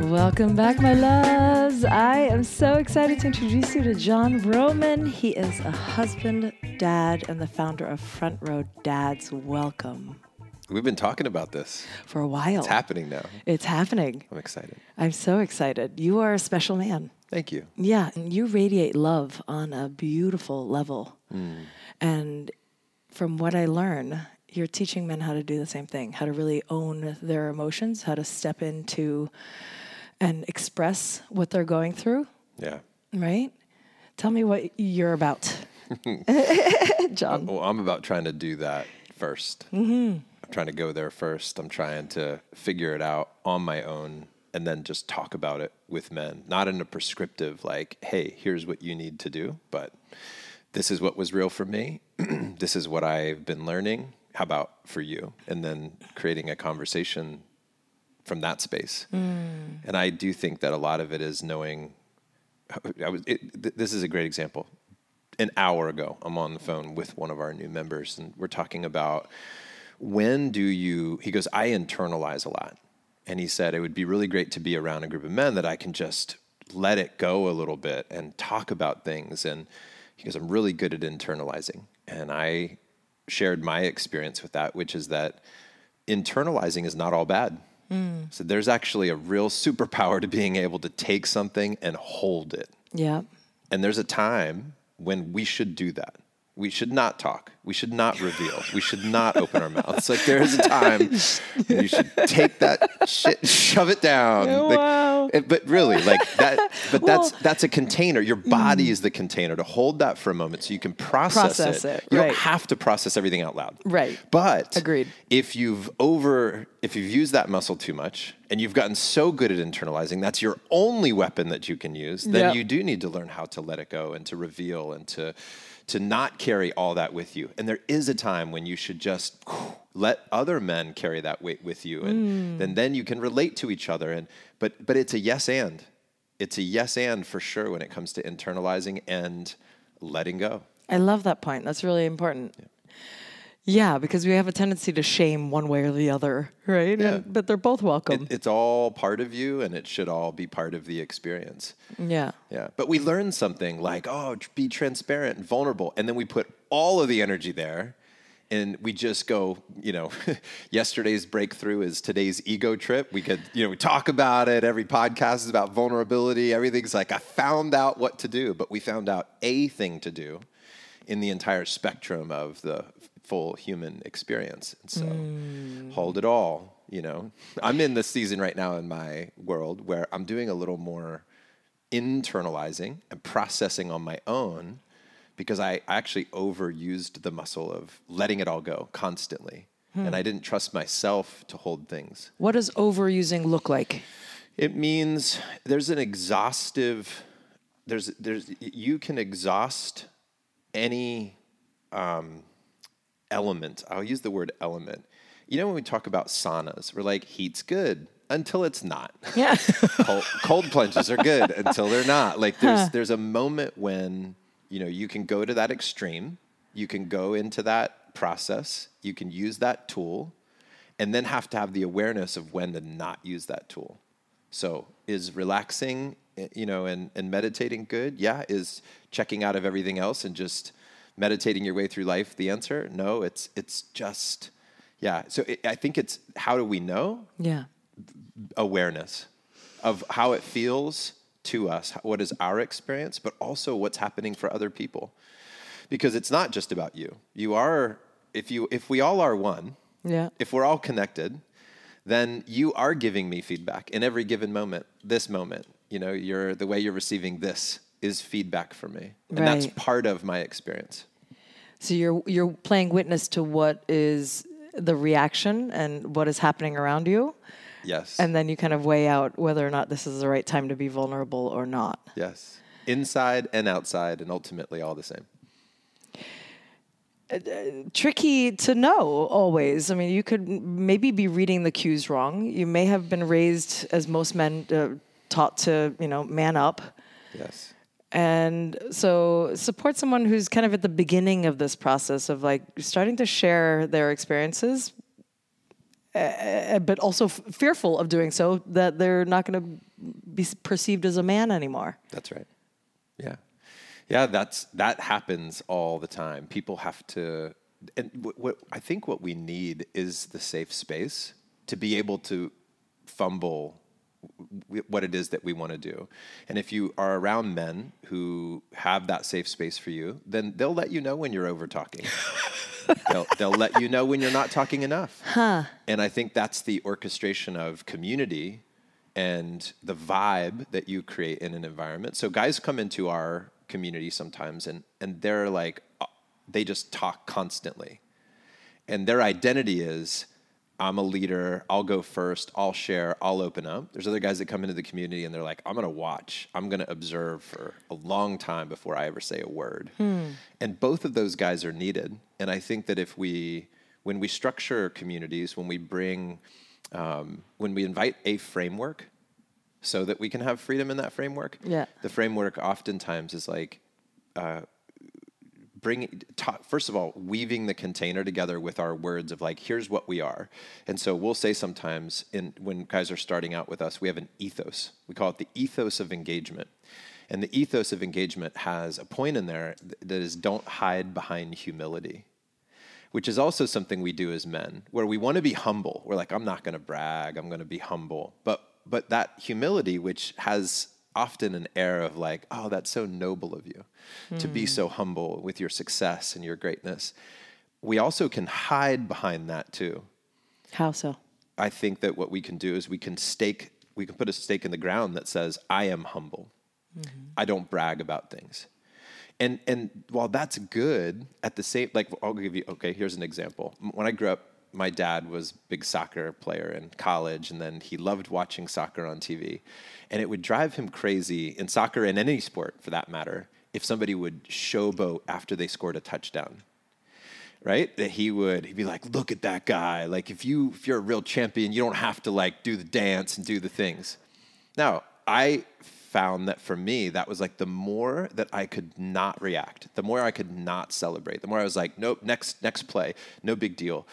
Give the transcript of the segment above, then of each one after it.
Welcome back, my loves. I am so excited to introduce you to Jon Vroman. He is a husband, dad, and the founder of Front Row Dads. Welcome. We've been talking about this. For a while. It's happening now. It's happening. I'm excited. I'm so excited. You are a special man. Thank you. Yeah, and you radiate love on a beautiful level. Mm. And from what I learn, you're teaching men how to do the same thing, how to really own their emotions, how to step into and express what they're going through, Yeah. right? Tell me what you're about. Jon. Well, I'm about trying to do that 1st Mm-hmm. I'm trying to go there first. I'm trying to figure it out on my own and then just talk about it with men, not in a prescriptive, like, hey, here's what you need to do, but this is what was real for me. this is what I've been learning. How about for you? And then creating a conversation from that space. Mm. And I do think that a lot of it is knowing. I was. It, th- this is a great example. An hour ago, I'm on the phone with one of our new members, and we're talking about when do you. He goes, I internalize a lot, and he said it would be really great to be around a group of men that I can just let it go a little bit and talk about things. And he goes, I'm really good at internalizing, and I shared my experience with that, which is that internalizing is not all bad. Mm. So there's actually a real superpower to being able to take something and hold it. Yeah. And there's a time when we should do that. We should not talk. We should not reveal. We should not open our mouths. Like there is a time you should take that shit, shove it down. Like, wow. it- but really, like that. But that's Well- that's a container. Your body mm. is the container to hold that for a moment, so you can process, Process it, You right. don't have to process everything out loud. Right. But Agreed. if you've over if you've used that muscle too much and you've gotten so good at internalizing that's your only weapon that you can use then Yep. you do need to learn how to let it go and to reveal and to to not carry all that with you. And there is a time when you should just let other men carry that weight with you and mm. then then you can relate to each other. And but but it's a yes and. It's a yes and for sure when it comes to internalizing and letting go. I love that point. That's really important. Yeah, because we have a tendency to shame one way or the other, right? Yeah. And- but they're both welcome. it's all part of you and it should all be part of the experience yeah. Yeah. But we learn something like, oh, be transparent and vulnerable. And then we put all of the energy there and we just go, you know, yesterday's breakthrough is today's ego trip. We could, you know, we talk about it. Every podcast is about vulnerability. Everything's like, I found out what to do, but we found out a thing to do in the entire spectrum of the full human experience. And so hold it all, you know. I'm in this season right now in my world where I'm doing a little more internalizing and processing on my own because I actually overused the muscle of letting it all go constantly. And I didn't trust myself to hold things. What does overusing look like? It means there's an exhaustive there's there's you can exhaust any um, element. I'll use the word element. You know when we talk about saunas, we're like heat's good until it's not. Yeah. cold, cold plunges are good until they're not. Like there's there's a moment when you know you can go to that extreme, you can go into that process, you can use that tool, and then have to have the awareness of when to not use that tool. So is relaxing, eh, you know, and, and meditating good? Yeah. Is checking out of everything else and just meditating your way through life the answer? No, it's it's just yeah. So it, I think it's how do we know? yeah. awareness of how it feels to us, what is our experience, but also what's happening for other people. Because it's not just about you. You are if you if we all are one, Yeah. if we're all connected, then you are giving me feedback in every given moment. This moment, you know, you're the way you're receiving this is feedback for me. And that's part of my experience. So you're you're playing witness to what is the reaction and what is happening around you, Yes. and then you kind of weigh out whether or not this is the right time to be vulnerable or not. yes. Inside and outside and ultimately all the same. tricky to know always. I mean, you could maybe be reading the cues wrong. You may have been raised, as most men, uh, taught to, you know, man up. Yes. And so support someone who's kind of at the beginning of this process of like starting to share their experiences uh, but also f- fearful of doing so that they're not going to be perceived as a man anymore. That's right. Yeah. Yeah, that's that happens all the time. People have to and what, what I think what we need is the safe space to be able to fumble what it is that we want to do. And if you are around men who have that safe space for you, then they'll let you know when you're over talking. they'll, they'll let you know when you're not talking enough. And I think that's the orchestration of community and the vibe that you create in an environment. So guys come into our community sometimes and and they're like uh, they just talk constantly. And their identity is I'm a leader, I'll go first, I'll share, I'll open up. There's other guys that come into the community and they're like, I'm gonna watch, I'm gonna observe for a long time before I ever say a word. And both of those guys are needed. And I think that if we, when we structure communities, when we bring, um, when we invite a framework so that we can have freedom in that framework, Yeah. the framework oftentimes is like, bring ta first of all weaving the container together with our words of like here's what we are. And so we'll say sometimes in when guys are starting out with us we have an ethos. We call it the ethos of engagement. And the ethos of engagement has a point in there that is don't hide behind humility which is also something we do as men where we want to be humble. We're like i'm not going to brag. I'm going to be humble. But but that humility which has often an air of like oh that's so noble of you to be hmm. so humble with your success and your greatness. We also can hide behind that too. How so? i think that what we can do is we can stake we can put a stake in the ground that says i am humble. Mm-hmm. I don't brag about things. And and while that's good at the same like i'll give you okay here's an example. When i grew up my dad was big soccer player in college and then he loved watching soccer on tv and it would drive him crazy in soccer and any sport for that matter if somebody would showboat after they scored a touchdown right? That he would he'd be like, look at that guy. Like if you if you're a real champion, you don't have to like do the dance and do the things. Now, I found that for me, that was like the more that I could not react, the more I could not celebrate, the more I was like, nope, next next play, no big deal.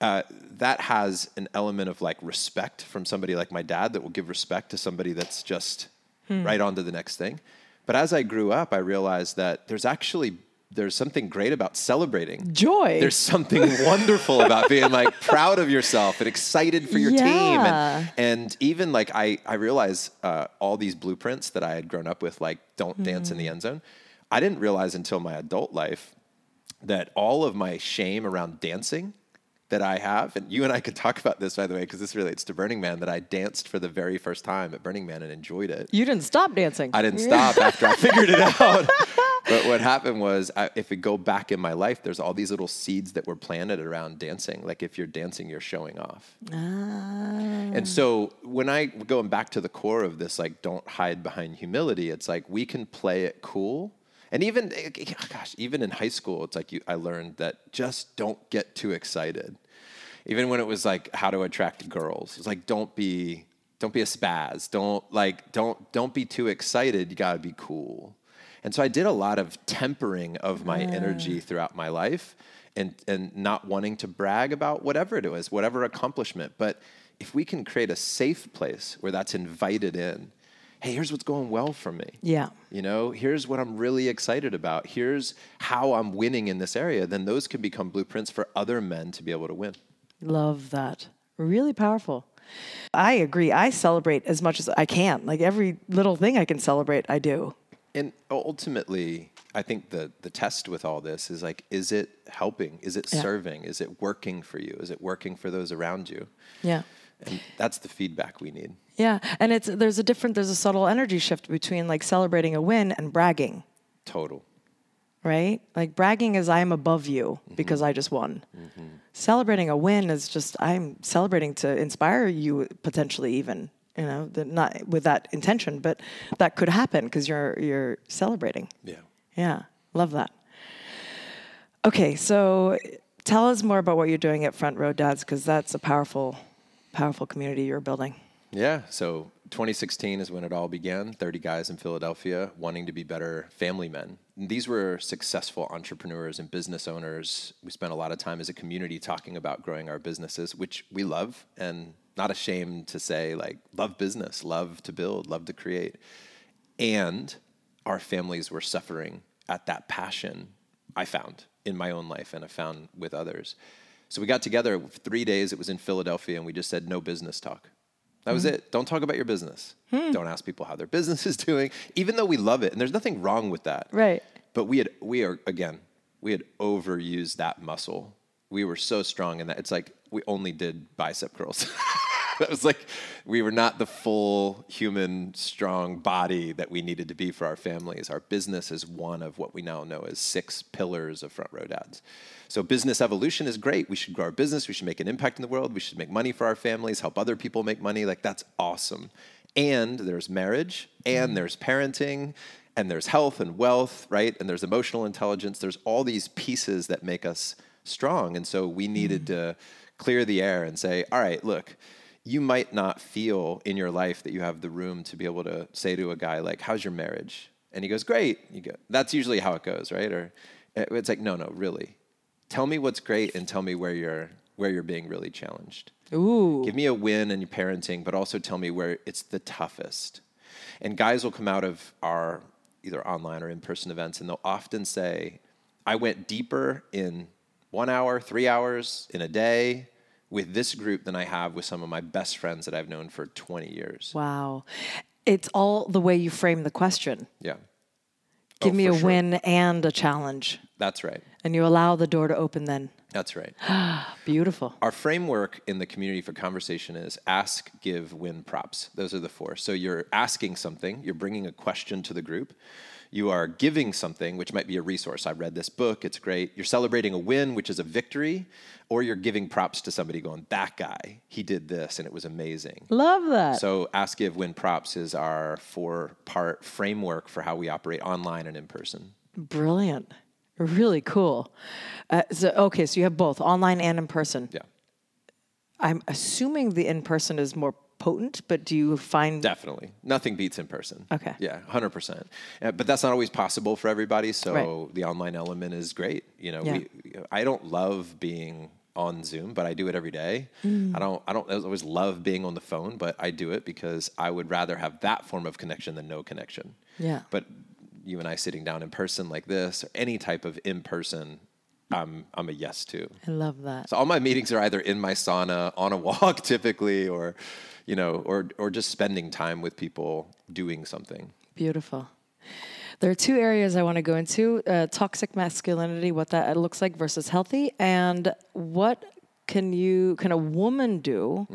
Uh, that has an element of like respect from somebody like my dad that will give respect to somebody that's just right on to the next thing. But as I grew up, I realized that there's actually there's something great about celebrating. Joy. There's something wonderful about being like proud of yourself and excited for your team. And, and even like I, I realize uh, all these blueprints that I had grown up with, like don't dance in the end zone. I didn't realize until my adult life that all of my shame around dancing that I have, and you and I could talk about this by the way, because this relates to Burning Man, that I danced for the very first time at Burning Man and enjoyed it. you didn't stop dancing. I didn't stop after I figured it out. but what happened was, I, if we go back in my life, there's all these little seeds that were planted around dancing. Like if you're dancing, you're showing off. Ah. And so when I going back to the core of this, like don't hide behind humility. It's like we can play it cool. And even, gosh, even in high school, it's like you, I learned that just don't get too excited. Even when it was like how to attract girls, it's like don't be, don't be a spaz. Don't like, don't, don't be too excited. You gotta be cool. And so I did a lot of tempering of my mm. energy throughout my life and, and not wanting to brag about whatever it was, whatever accomplishment. But if we can create a safe place where that's invited in, hey, here's what's going well for me. Yeah. You know, here's what I'm really excited about. Here's how I'm winning in this area. Then those can become blueprints for other men to be able to win. Love that. Really powerful. I agree. I celebrate as much as I can. Like every little thing I can celebrate, I do. And ultimately, I think the the test with all this is like, is it helping? Is it Yeah. serving? Is it working for you? Is it working for those around you? Yeah. And that's the feedback we need. Yeah. And it's there's a different there's a subtle energy shift between like celebrating a win and bragging, Total. right? Like bragging is I'm above you mm-hmm. because I just won. Mm-hmm. Celebrating a win is just I'm celebrating to inspire you potentially even, you know, that not with that intention, but that could happen because you're you're celebrating. Yeah. Yeah, love that. Okay, so tell us more about what you're doing at Front Row Dads because that's a powerful, powerful community you're building. Yeah. So 2016 is when it all began 30 guys in Philadelphia wanting to be better family men. And these were successful entrepreneurs and business owners. We spent a lot of time as a community talking about growing our businesses, which we love and not ashamed to say, like, love business, love to build, love to create. And our families were suffering at that passion I found in my own life and I found with others. So we got together three days. It was in Philadelphia, and we just said no business talk. That was hmm. it. Don't talk about your business. Hmm. Don't ask people how their business is doing, even though we love it. And there's nothing wrong with that. Right. But we had, we are, again, we had overused that muscle. We were so strong in that. It's like we only did bicep curls. that was like, we were not the full human, strong body that we needed to be for our families. Our business is one of what we now know as six pillars of Front Row Dads. So business evolution is great. We should grow our business. We should make an impact in the world. We should make money for our families, help other people make money. Like that's awesome. And there's marriage, and mm. there's parenting, and there's health and wealth, right? And there's emotional intelligence. There's all these pieces that make us strong. And so we needed mm. to clear the air and say, all right, look, you might not feel in your life that you have the room to be able to say to a guy like, "How's your marriage?" And he goes, "Great." You go, "That's usually how it goes, right?" Or eh, it's like, "No, no, really. Tell me what's great and tell me where you're where you're being really challenged. Ooh. Give me a win in your parenting, but also tell me where it's the toughest." And guys will come out of our either online or in-person events and they'll often say, "I went deeper in 1 hour, 3 hours in a day." With this group than I have with some of my best friends that I've known for 20 years. Wow. It's all the way you frame the question. Yeah. Give Oh, me a sure. win and a challenge. That's right. And you allow the door to open then. That's right. Beautiful. Our framework in the community for conversation is ask, give, win, props. Those are the four. So you're asking something, you're bringing a question to the group. You are giving something, which might be a resource. I read this book, it's great. You're celebrating a win, which is a victory, or you're giving props to somebody going, that guy, he did this and it was amazing. Love that. So ask, give, win, props is our four part framework for how we operate online and in person. Brilliant. Really cool. Uh, so, okay, so you have both online and in person. Yeah. I'm assuming the in person is more potent, but do you find Definitely. Nothing beats in person. Okay. Yeah, 100%. Uh, but that's not always possible for everybody. So Right. the online element is great. You know, Yeah. we, I don't love being on Zoom, but I do it every day. Mm. I don't I don't always love being on the phone, but I do it because I would rather have that form of connection than no connection. Yeah. But you and I sitting down in person like this or any type of in person, I'm I'm a yes to. I love that. So all my meetings are either in my sauna, on a walk typically, or you know, or or just spending time with people doing something. Beautiful. There are two areas I want to go into uh, toxic masculinity, what that looks like versus healthy, and what can you, can a woman do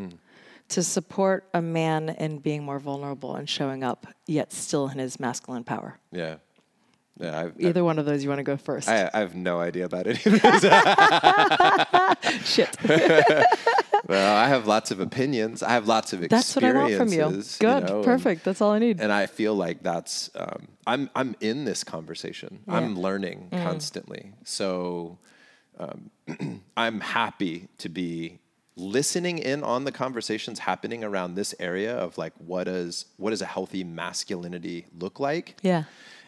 to support a man in being more vulnerable and showing up, yet still in his masculine power? Yeah. Yeah, I've, Either one of those you want to go first. I, I have no idea about it. Shit. well, I have lots of opinions. I have lots of experiences. That's what I want from you. Good. know, and- Perfect. That's all I need. and I feel like that's um, I'm I'm in this conversation. I'm learning Mm. constantly. So um, I'm happy to be listening in on the conversations happening around this area of like what does what does a healthy masculinity look like? yeah.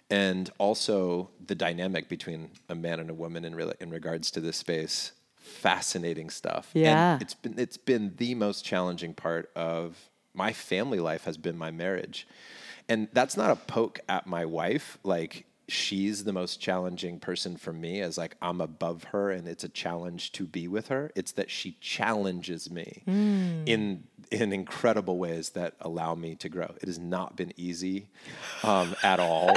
And also the dynamic between a man and a woman in re- in regards to this space. Fascinating stuff. And Yeah. it's been it's been the most challenging part of my family life has been my marriage, and that's not a poke at my wife. Like she's the most challenging person for me as like I'm above her and it's a challenge to be with her. It's that she challenges me hmm. in in incredible ways that allow me to grow. It has not been easy um, at all.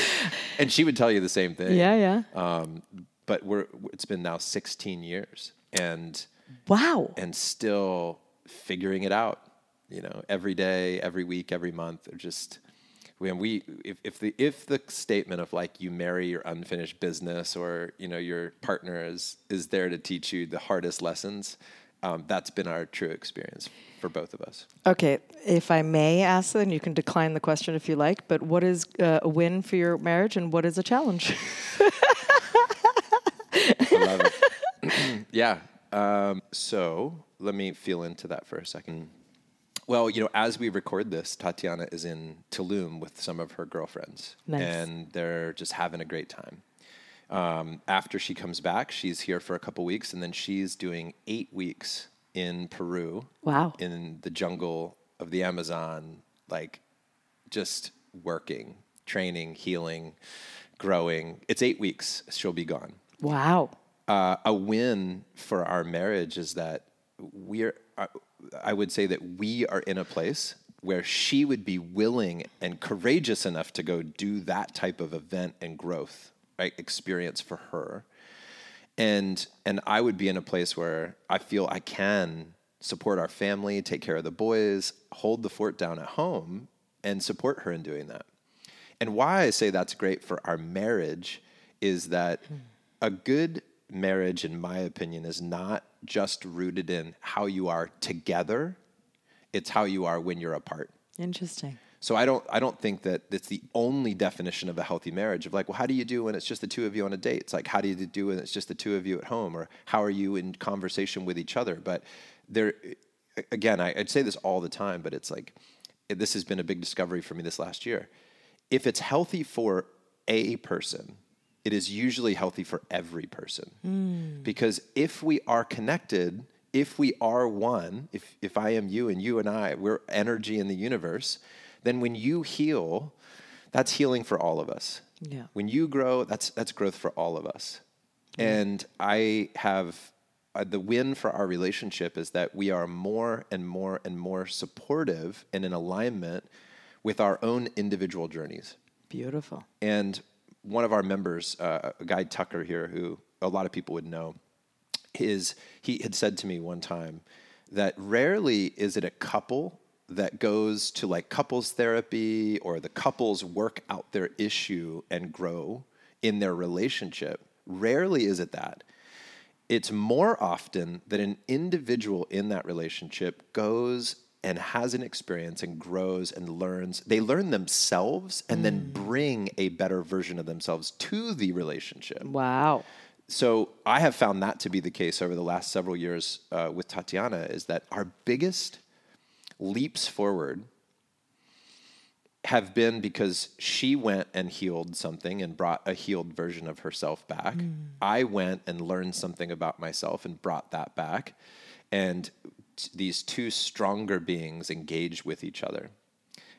and she would tell you the same thing. Yeah, yeah. Um, but we're it's been now 16 years and wow. and still figuring it out. You know, every day, every week, every month. Or just when we if, if the if the statement of like you marry your unfinished business or you know your partner is is there to teach you the hardest lessons, um, that's been our true experience for both of us. Okay, if I may ask, then you can decline the question if you like. But what is uh, a win for your marriage, and what is a challenge? I love it. yeah. Um, so let me feel into that for a second. Well, you know, as we record this, Tatiana is in Tulum with some of her girlfriends, Nice. and they're just having a great time. Um, after she comes back, she's here for a couple weeks, and then she's doing eight weeks in Peru. Wow. In the jungle of the Amazon, like just working, training, healing, growing. It's eight weeks. She'll be gone Wow. uh, a win for our marriage is that we're uh, i would say that we are in a place where she would be willing and courageous enough to go do that type of event and growth experience for her and and i would be in a place where i feel i can support our family take care of the boys hold the fort down at home and support her in doing that and why I say that's great for our marriage is that a good marriage, in my opinion, is not just rooted in how you are together, it's how you are when you're apart. Interesting. So I don't I don't think that it's the only definition of a healthy marriage of like, well, how do you do when it's just the two of you on a date? It's like how do you do when it's just the two of you at home, or how are you in conversation with each other? But there, again, I, I'd say this all the time, but it's like this has been a big discovery for me this last year. If it's healthy for a person, it is usually healthy for every person. Hmm. Because if we are connected, if we are one, if, if I am you and you and I, we're energy in the universe, then when you heal, that's healing for all of us. Yeah. When you grow, that's, that's growth for all of us. And I have uh, the win for our relationship is that we are more and more and more supportive and in alignment with our own individual journeys. Beautiful. And one of our members, uh, a guy Tucker here, who a lot of people would know, is he had said to me one time that rarely is it a couple that goes to like couples therapy or the couples work out their issue and grow in their relationship. Rarely is it that. It's more often that an individual in that relationship goes and has an experience and grows and learns. They learn themselves and then bring a better version of themselves to the relationship Wow. so I have found that to be the case over the last several years uh, with Tatiana is that our biggest leaps forward have been because she went and healed something and brought a healed version of herself back. Mm. I went and learned something about myself and brought that back. And t- these two stronger beings engage with each other.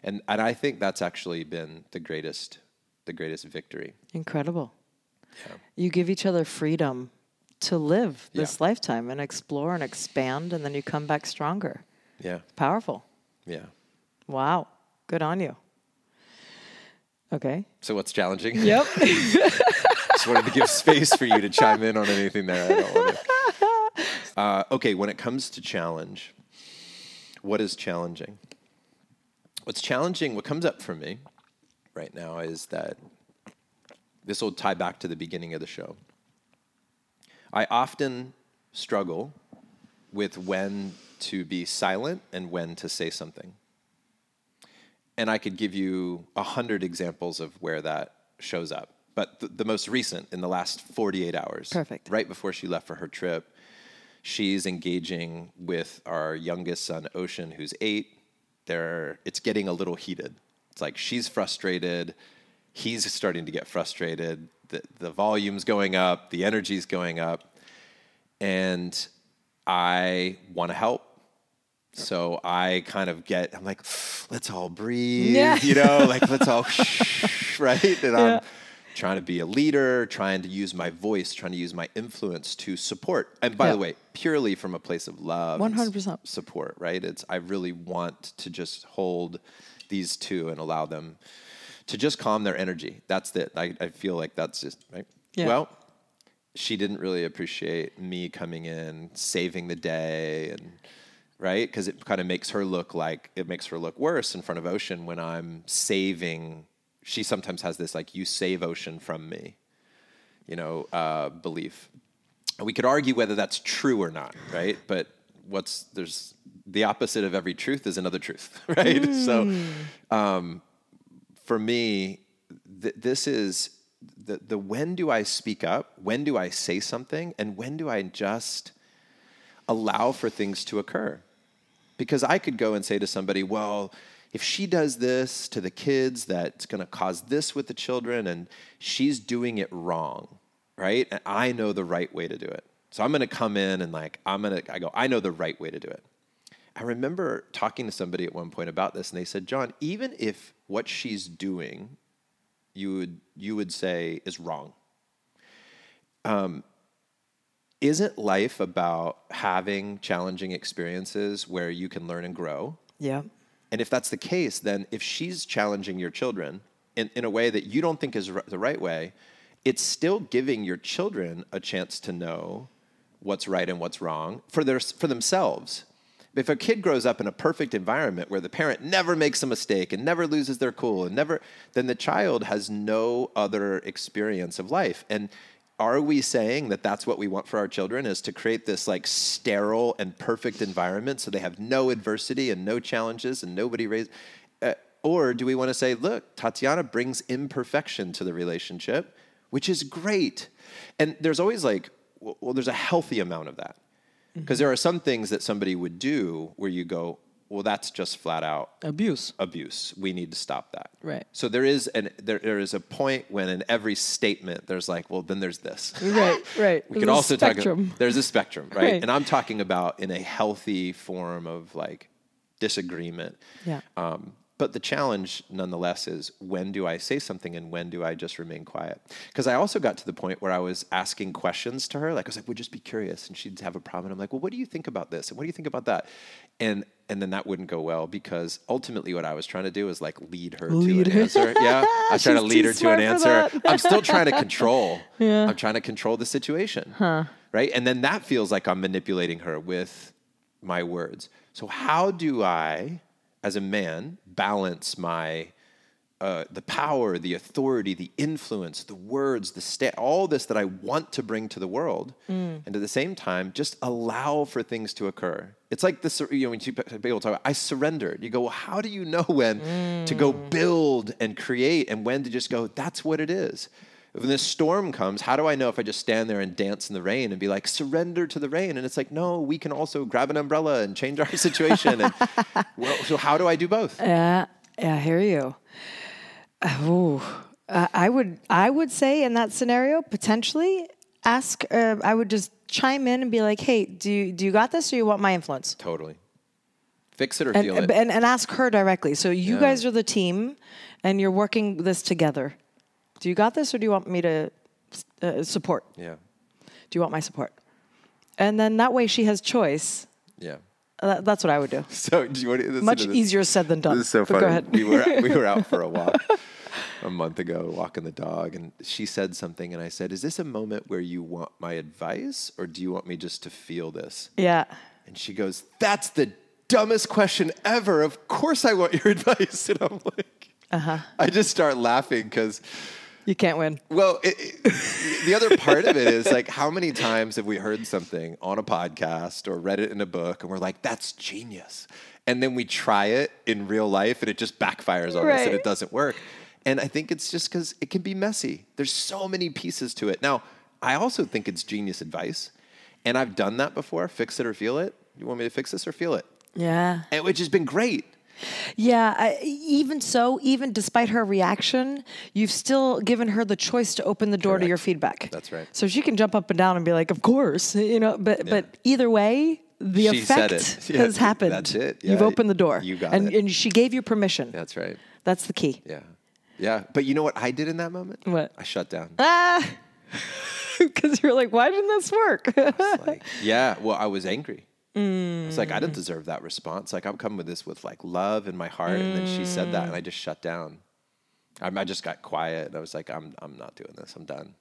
And, and I think that's actually been the greatest, the greatest victory. Incredible. You give each other freedom to live this Yeah. lifetime and explore and expand, and then you come back stronger. Yeah. Powerful. Yeah. Wow. Good on you. Okay. So what's challenging? Yep. Just wanted to give space for you to chime in on anything there. I don't. Uh, okay, when it comes to challenge, what is challenging? What's challenging, what comes up for me right now is that this will tie back to the beginning of the show. I often struggle with when to be silent and when to say something. And I could give you a hundred examples of where that shows up. But the, the most recent, in the last 48 hours, Perfect. right before she left for her trip, she's engaging with our youngest son, Ocean, who's eight. They're, it's getting a little heated. It's like she's frustrated. He's starting to get frustrated. The, the volume's going up, the energy's going up. And I want to help. So I kind of get, I'm like, let's all breathe, Yeah. you know, like let's all, right? And Yeah. I'm trying to be a leader, trying to use my voice, trying to use my influence to support. And by Yeah. the way, purely from a place of love, 100%. support, right? It's I really want to just hold these two and allow them to just calm their energy. That's it. I, I feel like that's just right. Yeah. Well, she didn't really appreciate me coming in, saving the day, and right because it kind of makes her look like it makes her look worse in front of Ocean when I'm saving. She sometimes has this like, "You save Ocean from me," you know, uh, belief. And we could argue whether that's true or not, right? But what's there's the opposite of every truth is another truth, right? So um, for me, th- this is the, the when do I speak up? When do I say something? And when do I just allow for things to occur? Because I could go and say to somebody, well, if she does this to the kids, that's going to cause this with the children, and she's doing it wrong, right? And I know the right way to do it. So I'm going to come in and like, I'm going to, I go, I know the right way to do it. I remember talking to somebody at one point about this, and they said, Jon, even if what she's doing, you would you would say is wrong. Um, isn't life about having challenging experiences where you can learn and grow? Yeah. And if that's the case, then if she's challenging your children in, in a way that you don't think is r- the right way, it's still giving your children a chance to know what's right and what's wrong for, their, for themselves. If a kid grows up in a perfect environment where the parent never makes a mistake and never loses their cool and never, then the child has no other experience of life. And are we saying that that's what we want for our children is to create this like sterile and perfect environment so they have no adversity and no challenges and nobody raised uh, or do we want to say look tatiana brings imperfection to the relationship which is great and there's always like well, there's a healthy amount of that because there are some things that somebody would do where you go well that's just flat out Abuse. abuse. We need to stop that. Right. So there is an there, there is a point when in every statement there's like, well, then there's this. Right, right. We There's could a also spectrum. talk. There's a spectrum, right? Right. And I'm talking about in a healthy form of like disagreement. Yeah. Um, but the challenge, nonetheless, is when do I say something and when do I just remain quiet? Because I also got to the point where I was asking questions to her. Like I was like, "Would just be curious," and she'd have a problem. And I'm like, "Well, what do you think about this? And what do you think about that?" And and then that wouldn't go well because ultimately what I was trying to do is like lead her Lead to an her. answer. Yeah, I was trying to lead her to an answer. I'm still trying to control. Yeah. I'm trying to control the situation. Huh. Right. And then that feels like I'm manipulating her with my words. So how do I, as a man, balance my uh, the power, the authority, the influence, the words, the sta- all this that I want to bring to the world, and at the same time, just allow for things to occur. It's like this, you know, when you, people talk about, I surrendered. You go, well, how do you know when to go build and create, and when to just go, that's what it is. When this storm comes, how do I know if I just stand there and dance in the rain and be like, surrender to the rain? And it's like, no, we can also grab an umbrella and change our situation. and well, so how do I do both? Yeah, yeah, I hear you. Oh, uh, I would, I would say in that scenario, potentially ask. Uh, I would just chime in and be like, "Hey, do you, do you got this, or you want my influence?" Totally. Fix it or And, feel it. and and ask her directly. So you Yeah. guys are the team, and you're working this together. Do you got this, or do you want me to uh, support? yeah. Do you want my support? And then that way she has choice. Yeah. Uh, that's what I would do. So do you want to Much to easier said than done. This is so funny. Go ahead. We were we were out for a walk a month ago, walking the dog, and she said something, and I said, "Is this a moment where you want my advice, or do you want me just to feel this?" yeah. And she goes, "That's the dumbest question ever. Of course, I want your advice." And I'm like, Uh-huh. I just start laughing because. You can't win. Well, it, it- the other part of it is like, how many times have we heard something on a podcast or read it in a book, and we're like, "That's genius," and then we try it in real life, and it just backfires on us, and it doesn't work. And I think it's just because it can be messy. There's so many pieces to it. Now, I also think it's genius advice, and I've done that before. Fix it or feel it. You want me to fix this or feel it? Yeah. And which has been great. Yeah, I, even so, even despite her reaction, you've still given her the choice to open the door to your feedback. That's right. So she can jump up and down and be like, "Of course," you know. But but either way, the She effect. Yeah, has happened. that's it. You've opened the door. you got and, it. And she gave you permission. That's right. That's the key. Yeah. Yeah. But you know what I did in that moment? What? I shut down. Ah, because you're like, why didn't this work? like, yeah, well, I was angry. It's like I Mm. didn't deserve that response. Like I'm coming with this with like love in my heart, and then she said that, and Mm. I just shut down. I, I just got quiet, and I was like, I'm I'm not doing this. I'm done.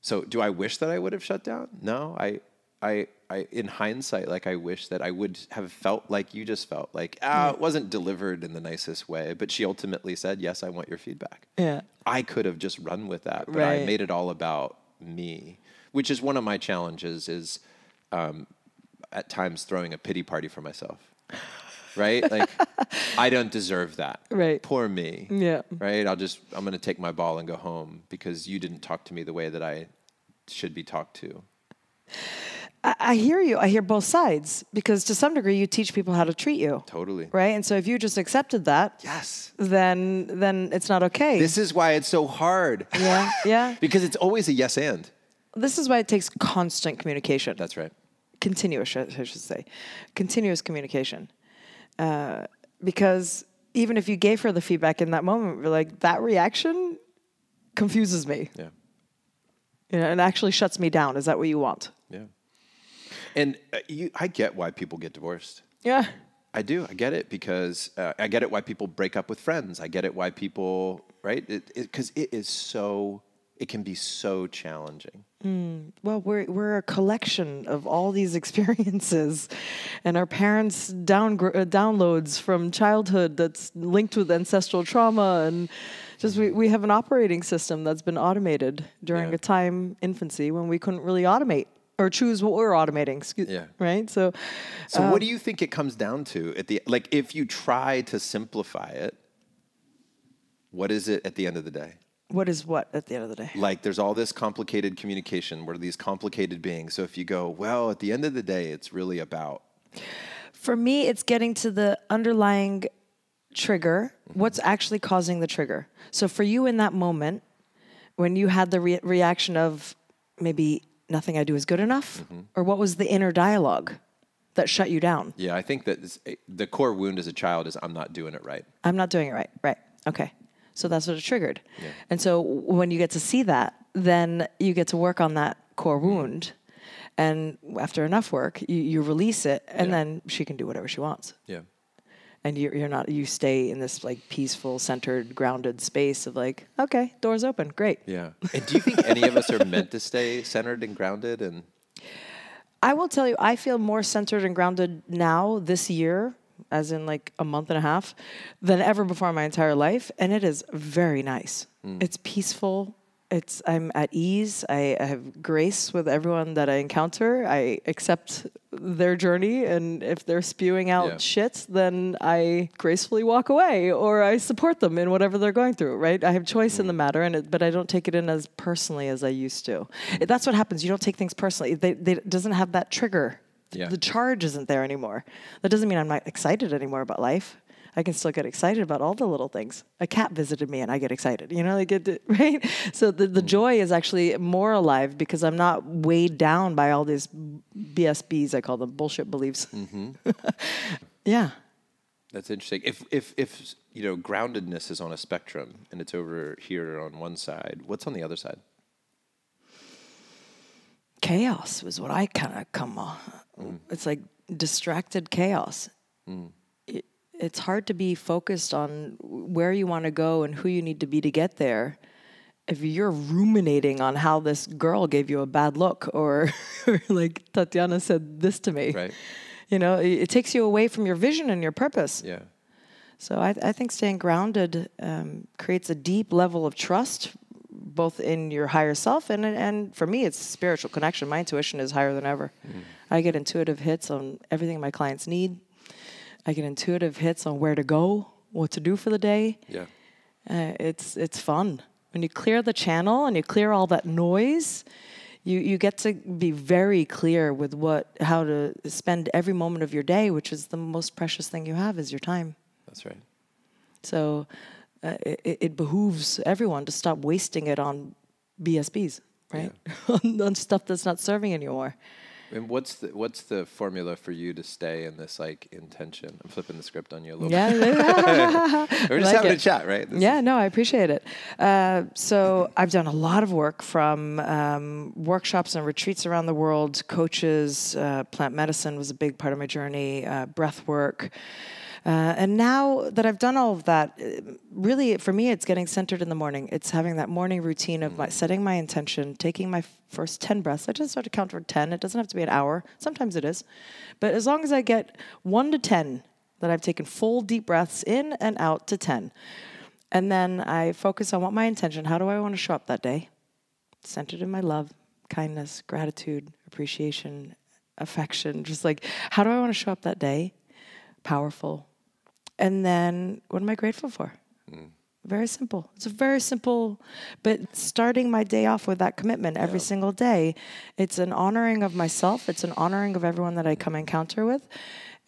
So, do I wish that I would have shut down? No, I. I, I, in hindsight, like I wish that I would have felt like you just felt like ah, it wasn't delivered in the nicest way, but she ultimately said, "Yes, I want your feedback." yeah. I could have just run with that, but I made it all about me, which is one of my challenges. Is um, at times throwing a pity party for myself, right? Like I don't deserve that. Right. Poor me. Yeah. Right. I'll just I'm gonna take my ball and go home because you didn't talk to me the way that I should be talked to. I, I hear you. I hear both sides because to some degree you teach people how to treat you. Totally. Right? And so if you just accepted that, Yes. then then it's not okay. This is why it's so hard. yeah, yeah. because it's always a yes and. This is why it takes constant communication. That's right. Continuous, I should say, continuous communication. Uh, because even if you gave her the feedback in that moment, you're like, that reaction confuses me. Yeah. You know, and actually shuts me down. Is that what you want? Yeah. And uh, you, I get why people get divorced. Yeah. I do. I get it because uh, I get it why people break up with friends. I get it why people, right? Because it, it is so, it can be so challenging. Well, we're we're a collection of all these experiences, and our parents' down uh, downloads from childhood that's linked with ancestral trauma, and just we, we have an operating system that's been automated during Yeah. a time infancy when we couldn't really automate or choose what we're automating. Excuse, Yeah. Right. So, So, what do you think it comes down to at the like? If you try to simplify it, what is it at the end of the day? What is what at the end of the day? Like, there's all this complicated communication. We're these complicated beings. So, if you go, well, at the end of the day, it's really about For me, it's getting to the underlying trigger, mm-hmm. what's actually causing the trigger. So for you in that moment, when you had the re- reaction of maybe nothing I do is good enough, mm-hmm. or what was the inner dialogue that shut you down? yeah. I think that is- the core wound as a child is I'm not doing it right. I'm not doing it right. Right. Okay. So that's what it triggered. And so when you get to see that, then you get to work on that core wound. And after enough work, you, you release it, and Yeah. then she can do whatever she wants. Yeah. and you're, you're not you stay in this like peaceful centered grounded space of like okay doors open great Yeah. And do you think any of us are meant to stay centered and grounded? And i will tell you i feel more centered and grounded now this year as in like a month and a half than ever before in my entire life and it is very nice. Mm. It's peaceful. It's i'm at ease. I, I have grace with everyone that i encounter. I accept their journey and if they're spewing out Yeah. shit then i gracefully walk away or i support them in whatever they're going through right? I have choice in the mm. matter and it, but i don't take it in as personally as i used to. Mm. That's what happens. You don't take things personally. They, they, it doesn't have that trigger Yeah. the charge isn't there anymore that doesn't mean i'm not excited anymore about life I can still get excited about all the little things. A cat visited me and I get excited. You know, like it, right? So the, the mm. joy is actually more alive because I'm not weighed down by all these BSBs, I call them bullshit beliefs. Mm-hmm. yeah. that's interesting. If if if you know groundedness is on a spectrum and it's over here on one side, what's on the other side? Chaos was what I kind of come on. It's like distracted chaos. It, it's hard to be focused on where you want to go and who you need to be to get there if you're ruminating on how this girl gave you a bad look or, or like Tatiana said this to me. Right. You know, it, it takes you away from your vision and your purpose. Yeah. So I, I think staying grounded um, creates a deep level of trust, both in your higher self and and for me, it's spiritual connection. My intuition is higher than ever. I get intuitive hits on everything my clients need. I get intuitive hits on where to go, what to do for the day. Yeah. Uh, it's it's fun when you clear the channel and you clear all that noise. You you get to be very clear with what how to spend every moment of your day, which is the most precious thing you have is your time. That's right. So uh, it, it behooves everyone to stop wasting it on BSBs, right? on, on stuff that's not serving anymore. And what's the what's the formula for you to stay in this like intention? I'm flipping the script on you a little Yeah, bit. We're just like having it. a chat, right? This yeah, no, I appreciate it. Uh, so I've done a lot of work from um, workshops and retreats around the world, coaches, uh, plant medicine was a big part of my journey, uh, breath work. Uh, and now that I've done all of that, uh, really for me, it's getting centered in the morning. It's having that morning routine of my, setting my intention, taking my first 10 breaths. I just start to count for 10. It doesn't have to be an hour. Sometimes it is. But as long as I get one to 10 that I've taken full deep breaths in and out to 10. And then I focus on what my intention, how do I want to show up that day? Centered in my love, kindness, gratitude, appreciation, affection. Just like, how do I want to show up that day? Powerful. And then what am I grateful for? Mm. Very simple. It's a very simple, but starting my day off with that commitment every single day, it's an honoring of myself. It's an honoring of everyone that I come mm. encounter with,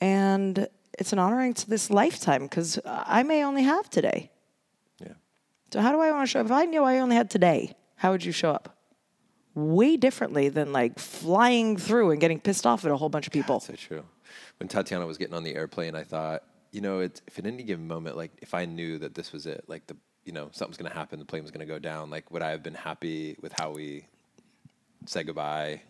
and it's an honoring to this lifetime because I may only have today. Yeah. So how do I want to show up? If I knew I only had today, how would you show up? Way differently than like flying through and getting pissed off at a whole bunch of people. So true. When Tatiana was getting on the airplane, I thought, you know, it's, if at any given moment, like if I knew that this was it, like the, you know, something's going to happen, the plane was going to go down, like would I have been happy with how we said goodbye?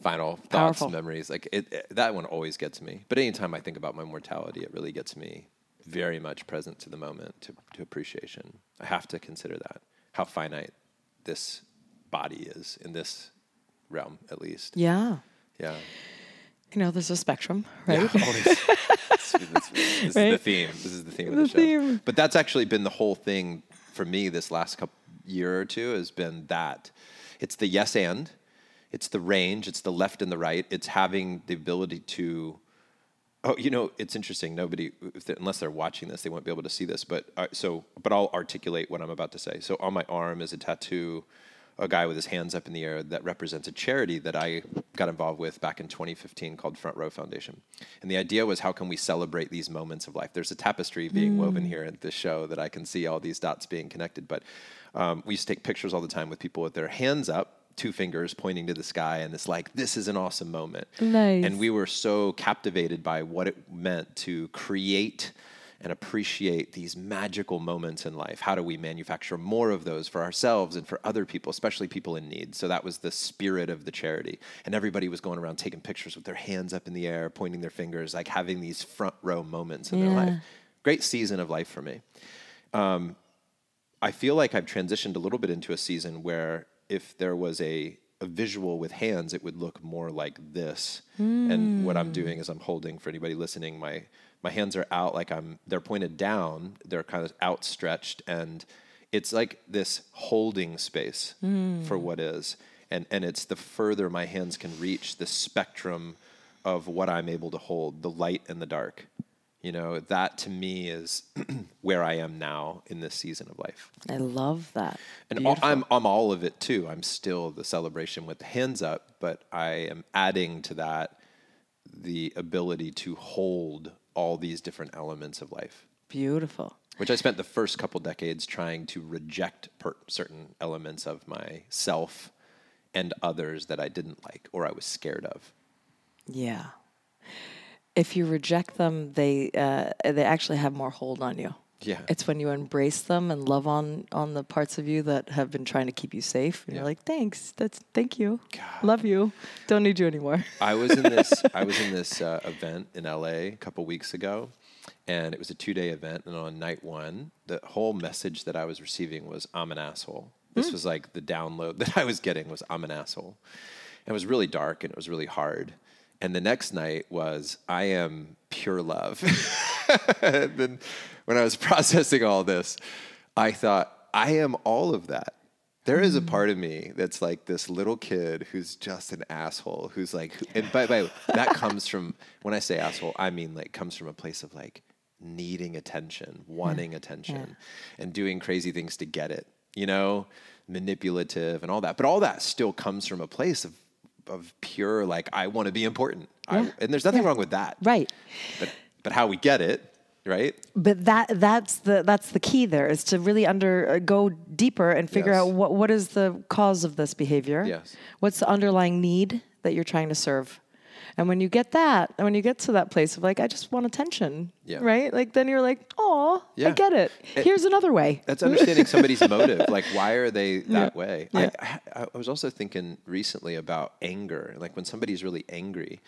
Final thoughts, Powerful. memories, like it, it- that one always gets me. But anytime I think about my mortality, it really gets me very much present to the moment, to, to appreciation. I have to consider that how finite this body is in this realm, at least. Yeah. Yeah. You know, there's a spectrum, right? Yeah. This- this- this is the theme. This is the theme of The the show. theme. But that's actually been the whole thing for me this last couple year or two has been that it's the yes and, it's the range, it's the left and the right, it's having the ability to. Oh, you know, it's interesting. Nobody, if they, unless they're watching this, they won't be able to see this. But uh, so, but I'll articulate what I'm about to say. So, on my arm is a tattoo, a guy with his hands up in the air that represents a charity that I got involved with back in 2015 called Front Row Foundation. And the idea was, how can we celebrate these moments of life? There's a tapestry being woven here at this show that I can see all these dots being connected. But um, we used to take pictures all the time with people with their hands up. Two fingers pointing to the sky, and it's like this is an awesome moment. Nice. And we were so captivated by what it meant to create and appreciate these magical moments in life. How do we manufacture more of those for ourselves and for other people, especially people in need? So that was the spirit of the charity. And everybody was going around taking pictures with their hands up in the air, pointing their fingers, like having these front row moments in their life. Great season of life for me. Um, I feel like I've transitioned a little bit into a season where if there was a, a visual with hands, it would look more like this. And what I'm doing is I'm holding for anybody listening, my my hands are out like I'm they're pointed down, they're kind of outstretched, and it's like this holding space for hmm. what is. And and it's the further my hands can reach the spectrum of what I'm able to hold, the light and the dark. You know, that to me is where I am now in this season of life. I love that. And all, I'm, I'm all of it too. I'm still the celebration with the hands up, but I am adding to that the ability to hold all these different elements of life, Beautiful. which I spent the first couple decades trying to reject per- certain elements of myself and others that I didn't like or I was scared of. Yeah. If you reject them, they uh, they actually have more hold on you. Yeah. It's when you embrace them and love on on the parts of you that have been trying to keep you safe. And Yeah. you're like, thanks. That's thank you. God. Love you. Don't need you anymore. I was in this I was in this uh, event in LA a couple weeks ago, and it was a two day event. And on night one, the whole message that I was receiving was "I'm an asshole." This was like the download that I was getting was "I'm an asshole." And it was really dark and it was really hard. And the next night was "I am pure love." and then when I was processing all this, I thought I am all of that. There is a mm. part of me that's like this little kid who's just an asshole, who's like, and by, by that comes from when I say asshole, I mean like comes from a place of like needing attention, wanting attention, and doing crazy things to get it, you know, manipulative and all that. But all that still comes from a place of of pure like I want to be important, I, and there's nothing Yeah. wrong with that. Right. But but how we get it, right? But that that's the that's the key there is to really under uh, go deeper and figure Yes. out what what is the cause of this behavior. Yes. What's the underlying need that you're trying to serve? And when you get that, and when you get to that place of like, I just want attention, Yeah. right? Like then you're like, oh, yeah. I get it. It- Here's another way. That's understanding somebody's motive. Like, why are they that way? Yeah. I, I was also thinking recently about anger. Like, when somebody's really angry,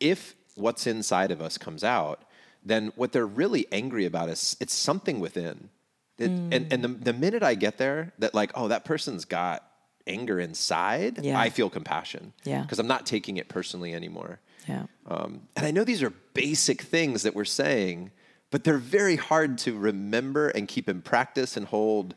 if what's inside of us comes out, then what they're really angry about is it's something within. It, And, and the, the minute I get there, that like, oh, that person's got anger inside, Yeah. I feel compassion. Yeah. Because I'm not taking it personally anymore. Yeah. Um, and I know these are basic things that we're saying, but they're very hard to remember and keep in practice and hold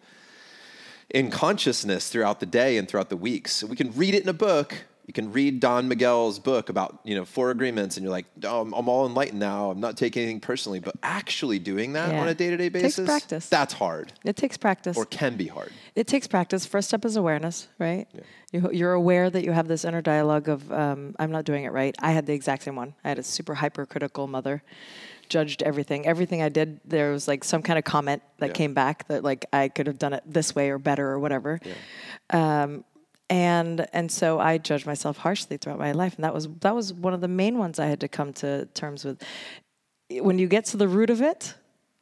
in consciousness throughout the day and throughout the weeks. So we can read it in a book. You can read Don Miguel's book about you know four agreements, and you're like, oh, I'm, I'm all enlightened now. I'm not taking anything personally, but actually doing that Yeah. on a day to day Takes basis, practice. that's hard It takes practice. or can be hard. It takes practice. First step is awareness, right? You, you're aware that you have this inner dialogue of, um, I'm not doing it right. I had the exact same one. I had a super hypercritical mother, judged everything. Everything I did, there was like some kind of comment that Yeah. came back that like I could have done it this way or better or whatever. Um, and and so I judged myself harshly throughout my life, and that was that was one of the main ones I had to come to terms with. When you get to the root of it,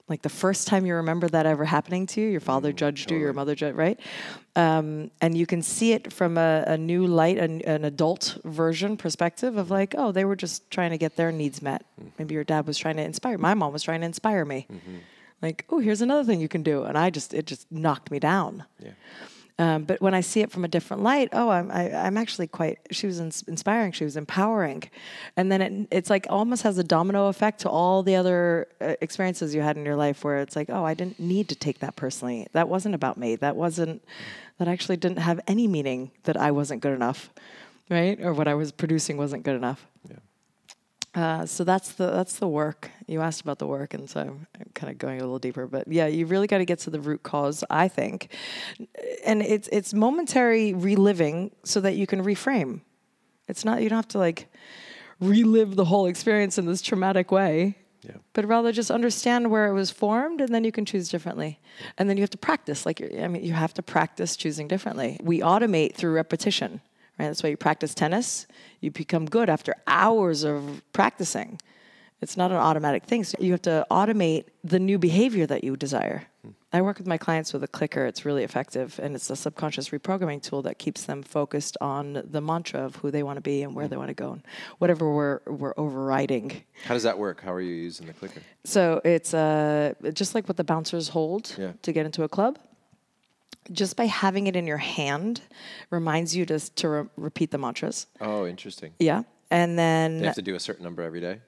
like the first time you remember that ever happening to you, your father mm, judged you, your mother judged, right? Um, and you can see it from a, a new light, an, an adult version perspective of like, oh, they were just trying to get their needs met. Mm. Maybe your dad was trying to inspire. My mom was trying to inspire me. Mm-hmm. Like, oh, here's another thing you can do, and I just it just knocked me down. Yeah. Um, but when I see it from a different light, oh, I'm I, I'm actually quite. She was ins- inspiring. She was empowering, and then it, it's like almost has a domino effect to all the other uh, experiences you had in your life, where it's like, oh, I didn't need to take that personally. That wasn't about me. That wasn't. That actually didn't have any meaning. That I wasn't good enough, right? Or what I was producing wasn't good enough. Uh, so that's the that's the work. You asked about the work, and so I'm kind of going a little deeper. But yeah, you really got to get to the root cause, I think, and it's it's momentary reliving so that you can reframe. It's not you don't have to like relive the whole experience in this traumatic way, Yeah. but rather just understand where it was formed, and then you can choose differently. And then you have to practice. Like you're- I mean, you have to practice choosing differently. We automate through repetition, right? That's why you practice tennis. You become good after hours of practicing. It's not an automatic thing. So you have to automate the new behavior that you desire. I work with my clients with a clicker. It's really effective, and it's a subconscious reprogramming tool that keeps them focused on the mantra of who they want to be and where they want to go, and whatever we're we're overriding. How does that work? How are you using the clicker? So it's uh, just like what the bouncers hold Yeah. to get into a club. Just by having it in your hand reminds you to, to re- repeat the mantras. Oh, interesting. Yeah. And then You have to do a certain number every day.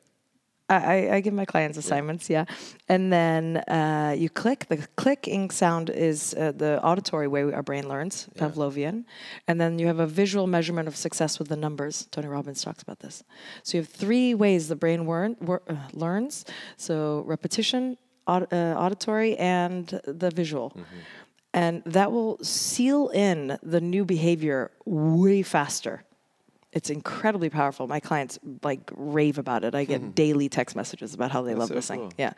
I, I- give my clients assignments, yeah. And then uh, you click. The clicking sound is uh, the auditory way our brain learns, Pavlovian. And then you have a visual measurement of success with the numbers. Tony Robbins talks about this. So you have three ways the brain wor- wor- uh, learns. So repetition, aud- uh, auditory, and the visual. And that will seal in the new behavior way faster. It's incredibly powerful. My clients like rave about it. I get hmm. daily text messages about how they love so this thing. cool. Yeah.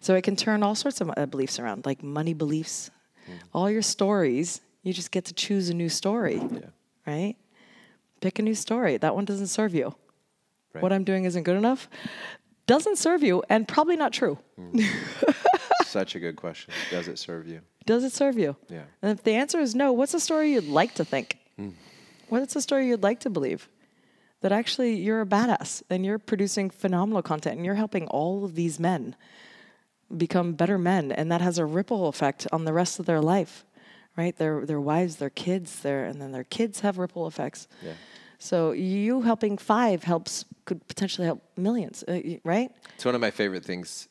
So it can turn all sorts of uh, beliefs around, like money beliefs, hmm. all your stories. You just get to choose a new story, right? Pick a new story. That one doesn't serve you. Right. What I'm doing isn't good enough. Doesn't serve you, and probably not true. Hmm. Such a good question. Does it serve you? Does it serve you? Yeah. And if the answer is no, what's a story you'd like to think? What's a story you'd like to believe? That actually you're a badass and you're producing phenomenal content and you're helping all of these men become better men and that has a ripple effect on the rest of their life. Right? Their their wives, their kids, their and then their kids have ripple effects. Yeah. So you helping five helps could potentially help millions, uh, right? It's one of my favorite things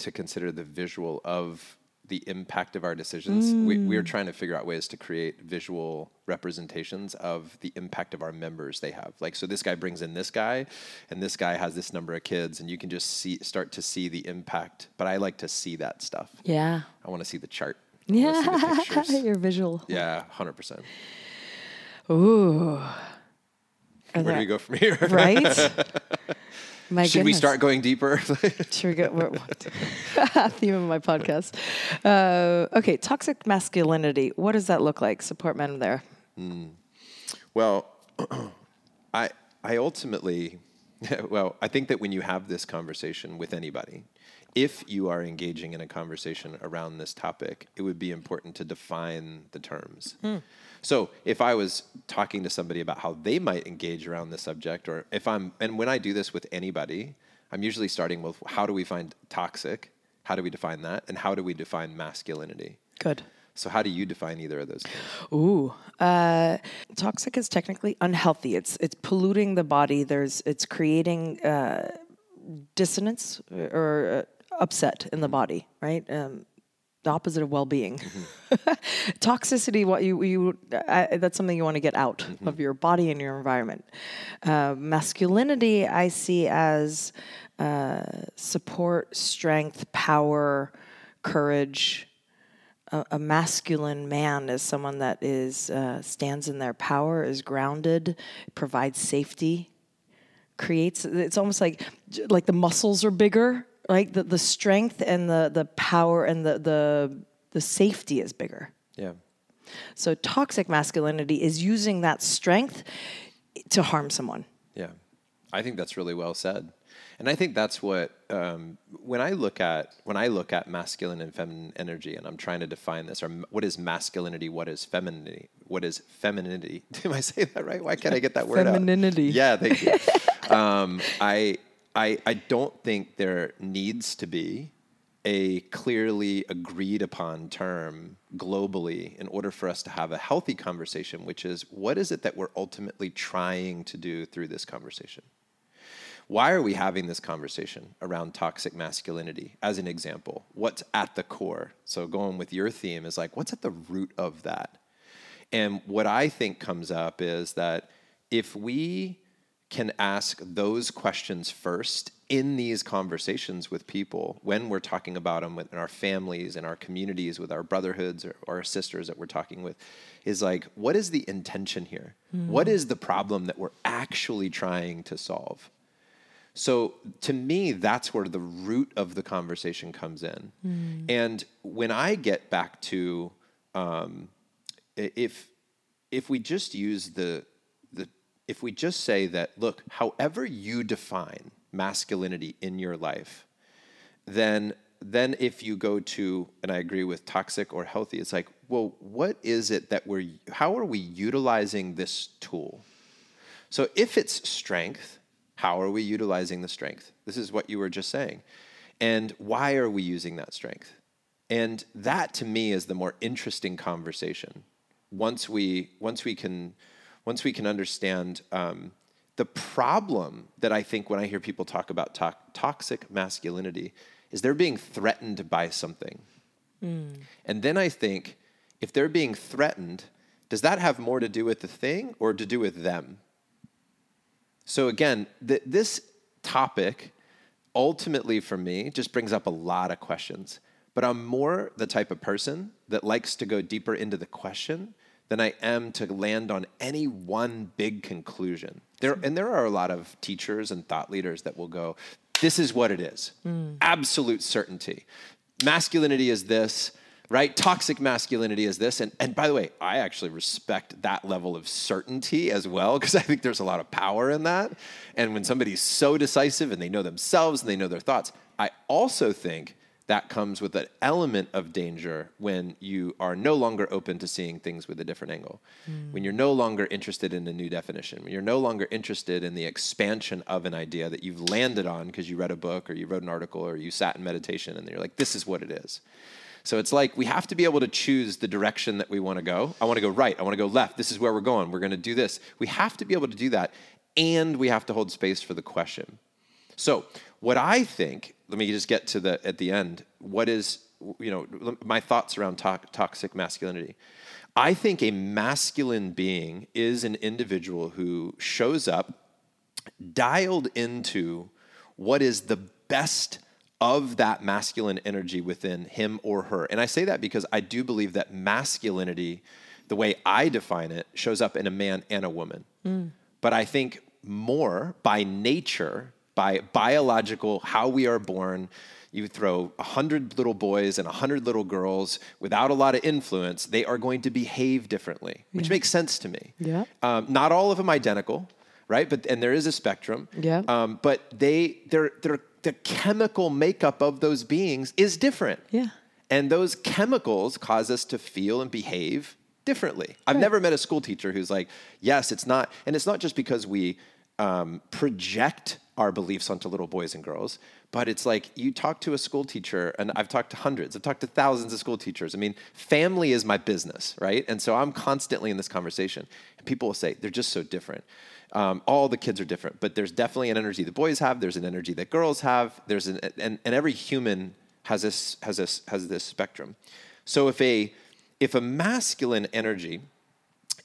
to consider the visual of the impact of our decisions. We, we're mm. trying to figure out ways to create visual representations of the impact of our members they have. Like, so this guy brings in this guy, and this guy has this number of kids, and you can just see start to see the impact. But I like to see that stuff. Yeah. I want to see the chart. I Yeah. You're visual. Yeah, hundred percent. Ooh. Are Where do we go from here? Right? My Should we start going deeper? Should we go? What, what- theme of my podcast. Uh, okay, toxic masculinity. What does that look like? Support men there. Well, I I ultimately well, I think that when you have this conversation with anybody, if you are engaging in a conversation around this topic, it would be important to define the terms. So, if I was talking to somebody about how they might engage around the subject or if I'm and when I do this with anybody, I'm usually starting with how do we find toxic? How do we define that? And how do we define masculinity? Good. So, how do you define either of those things? Ooh, uh, toxic is technically unhealthy. It's it's polluting the body. There's it's creating uh, dissonance or uh, upset in the body, right? Um, the opposite of well-being. Toxicity, what you you uh, that's something you want to get out of your body and your environment. Uh, masculinity, I see as uh, support, strength, power, courage. A, a masculine man is someone that is uh, stands in their power, is grounded, provides safety, creates. It's almost like like the muscles are bigger like the, the strength and the, the power and the, the, the safety is bigger. Yeah. So toxic masculinity is using that strength to harm someone. Yeah. I think that's really well said. And I think that's what um, when I look at when I look at masculine and feminine energy, and I'm trying to define this, or what is masculinity, what is femininity, what is femininity? Did I say that right? Why can't I get that word Femininity. out? Yeah, thank you. um, I I, I don't think there needs to be a clearly agreed upon term globally in order for us to have a healthy conversation, which is what is it that we're ultimately trying to do through this conversation? Why are we having this conversation around toxic masculinity as an example? What's at the core? So, going with your theme is like, what's at the root of that? And what I think comes up is that if we can ask those questions first in these conversations with people when we're talking about them in our families and our communities with our brotherhoods or, or, our sisters that we're talking with is like what is the intention here mm. what is the problem that we're actually trying to solve so to me that's where the root of the conversation comes in mm. and when i get back to um, if if we just use the if we just say that, look, however you define masculinity in your life, then then if you go to and I agree with toxic or healthy, it's like, well, what is it that we're how are we utilizing this tool? So if it's strength, how are we utilizing the strength? This is what you were just saying. And why are we using that strength? And that to me is the more interesting conversation. Once we once we can once we can understand um, the problem that I think when I hear people talk about to- toxic masculinity is they're being threatened by something. Mm. And then I think if they're being threatened, does that have more to do with the thing or to do with them? So again, th- this topic ultimately for me just brings up a lot of questions. But I'm more the type of person that likes to go deeper into the question than I am to land on any one big conclusion. There, and there are a lot of teachers and thought leaders that will go, this is what it is. Mm. Absolute certainty. Masculinity is this, right? Toxic masculinity is this. And, and by the way, I actually respect that level of certainty as well, because I think there's a lot of power in that. And when somebody's so decisive and they know themselves and they know their thoughts, I also think that comes with an element of danger when you are no longer open to seeing things with a different angle. Mm. When you're no longer interested in a new definition, when you're no longer interested in the expansion of an idea that you've landed on because you read a book or you wrote an article or you sat in meditation and you're like, this is what it is. So it's like we have to be able to choose the direction that we want to go. I want to go right. I want to go left. This is where we're going. We're going to do this. We have to be able to do that. And we have to hold space for the question. So, what I think let me just get to the at the end. What is you know my thoughts around to- toxic masculinity? I think a masculine being is an individual who shows up dialed into what is the best of that masculine energy within him or her. And I say that because I do believe that masculinity, the way I define it, shows up in a man and a woman. Mm. But I think more by nature, by biological, how we are born. You throw a hundred little boys and a hundred little girls without a lot of influence, they are going to behave differently, which yeah. makes sense to me. Yeah. Um, not all of them identical, right? But and there is a spectrum. Yeah. Um, but they, they're, they're, the chemical makeup of those beings is different. Yeah. And those chemicals cause us to feel and behave differently. I've never met a school teacher who's like, yes, it's not, and it's not just because we um, project our beliefs onto little boys and girls. But it's like you talk to a school teacher, and I've talked to hundreds, I've talked to thousands of school teachers. I mean, family is my business, right? And so I'm constantly in this conversation. And people will say, they're just so different. Um, all the kids are different, but there's definitely an energy the boys have, there's an energy that girls have, there's an, and, and every human has this has this has this spectrum. So if a if a masculine energy